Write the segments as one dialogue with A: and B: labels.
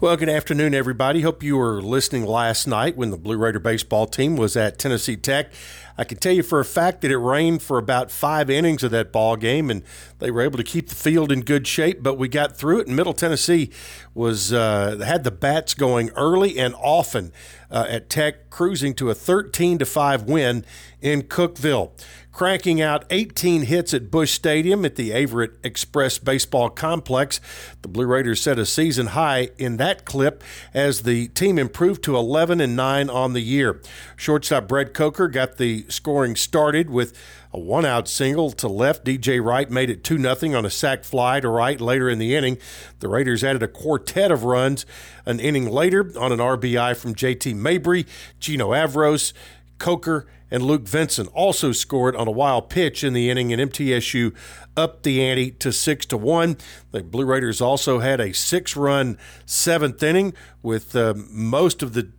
A: Well, good afternoon, everybody. Hope you were listening last night when the Blue Raider baseball team was at Tennessee Tech. I can tell you for a fact that it rained for about five innings of that ball game, and they were able to keep the field in good shape. But we got through it, and Middle Tennessee was uh, had the bats going early and often uh, at Tech, cruising to a 13 to five win in Cookeville cranking out 18 hits at Bush Stadium at the Averitt Express Baseball Complex. The Blue Raiders set a season high in that clip as the team improved to 11 and 9 on the year. Shortstop Brett Coker got the scoring started with a one out single to left. DJ Wright made it 2 0 on a sac fly to right later in the inning. The Raiders added a quartet of runs an inning later on an RBI from JT Mabry, Gino Avros, Coker, and Luke Vincent also scored on a wild pitch in the inning, and MTSU upped the ante to six to one. The Blue Raiders also had a six-run seventh inning with uh, most of the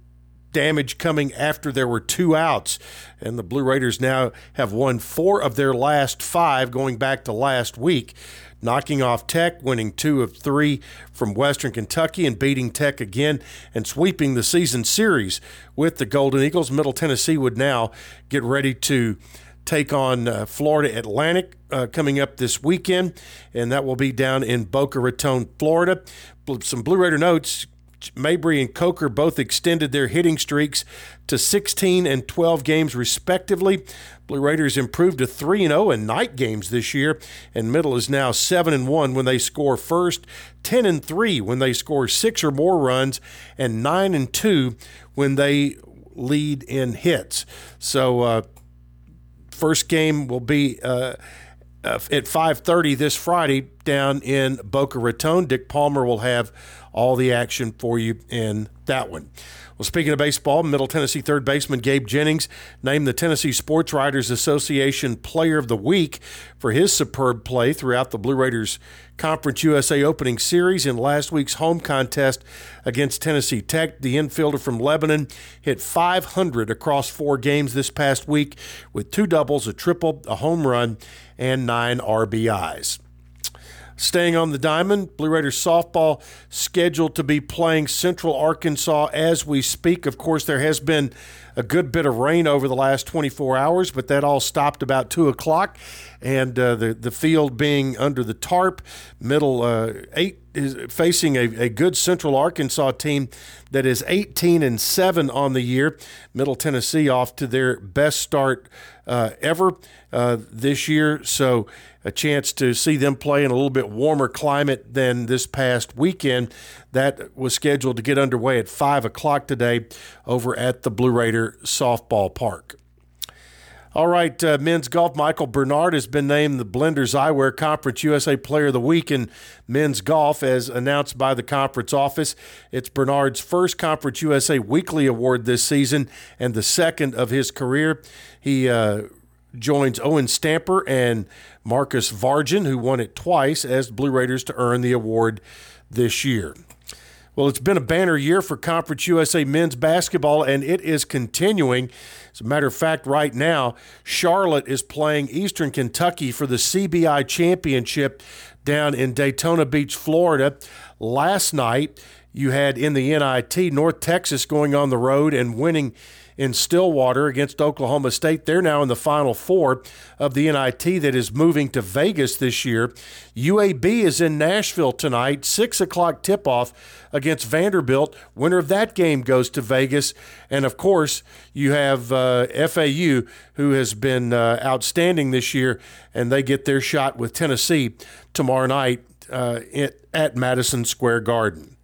A: damage coming after there were two outs. And the Blue Raiders now have won four of their last five going back to last week knocking off Tech, winning two of three from Western Kentucky, and beating Tech again and sweeping the season series with the Golden Eagles. Middle Tennessee would now get ready to take on uh, Florida Atlantic uh, coming up this weekend, and that will be down in Boca Raton, Florida. Some Blue Raider notes Mabry and Coker both extended their hitting streaks to 16 and 12 games respectively. Blue Raiders improved to 3 0 in night games this year, and Middle is now 7 and 1 when they score first, 10 and 3 when they score 6 or more runs, and 9 and 2 when they lead in hits. So, uh, first game will be uh, uh at 5:30 this Friday down in Boca Raton. Dick Palmer will have all the action for you in that one. Well, speaking of baseball, Middle Tennessee third baseman Gabe Jennings named the Tennessee Sports Writers Association Player of the Week for his superb play throughout the Blue Raiders Conference USA opening series in last week's home contest against Tennessee Tech. The infielder from Lebanon hit 500 across four games this past week with two doubles, a triple, a home run, and nine RBIs. Staying on the diamond, Blue Raiders softball scheduled to be playing Central Arkansas as we speak. Of course, there has been a good bit of rain over the last 24 hours, but that all stopped about 2 o'clock. And uh, the, the field being under the tarp, middle uh, eight is facing a, a good Central Arkansas team that is 18 and 7 on the year. Middle Tennessee off to their best start uh, ever uh, this year. So a chance to see them play in a little bit warmer climate than this past weekend. That was scheduled to get underway at 5 o'clock today over at the Blue Raider Softball Park. All right, uh, men's golf. Michael Bernard has been named the Blenders Eyewear Conference USA Player of the Week in men's golf, as announced by the conference office. It's Bernard's first Conference USA Weekly Award this season and the second of his career. He uh, joins Owen Stamper and Marcus Vargin, who won it twice as Blue Raiders to earn the award this year. Well, it's been a banner year for Conference USA men's basketball, and it is continuing. As a matter of fact, right now, Charlotte is playing Eastern Kentucky for the CBI championship down in Daytona Beach, Florida. Last night, you had in the NIT North Texas going on the road and winning in Stillwater against Oklahoma State. They're now in the final four of the NIT that is moving to Vegas this year. UAB is in Nashville tonight, 6 o'clock tip off against Vanderbilt. Winner of that game goes to Vegas. And of course, you have uh, FAU, who has been uh, outstanding this year, and they get their shot with Tennessee tomorrow night uh, at Madison Square Garden.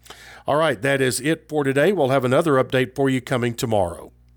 A: All right, that is it for today. We'll have another update for you coming tomorrow.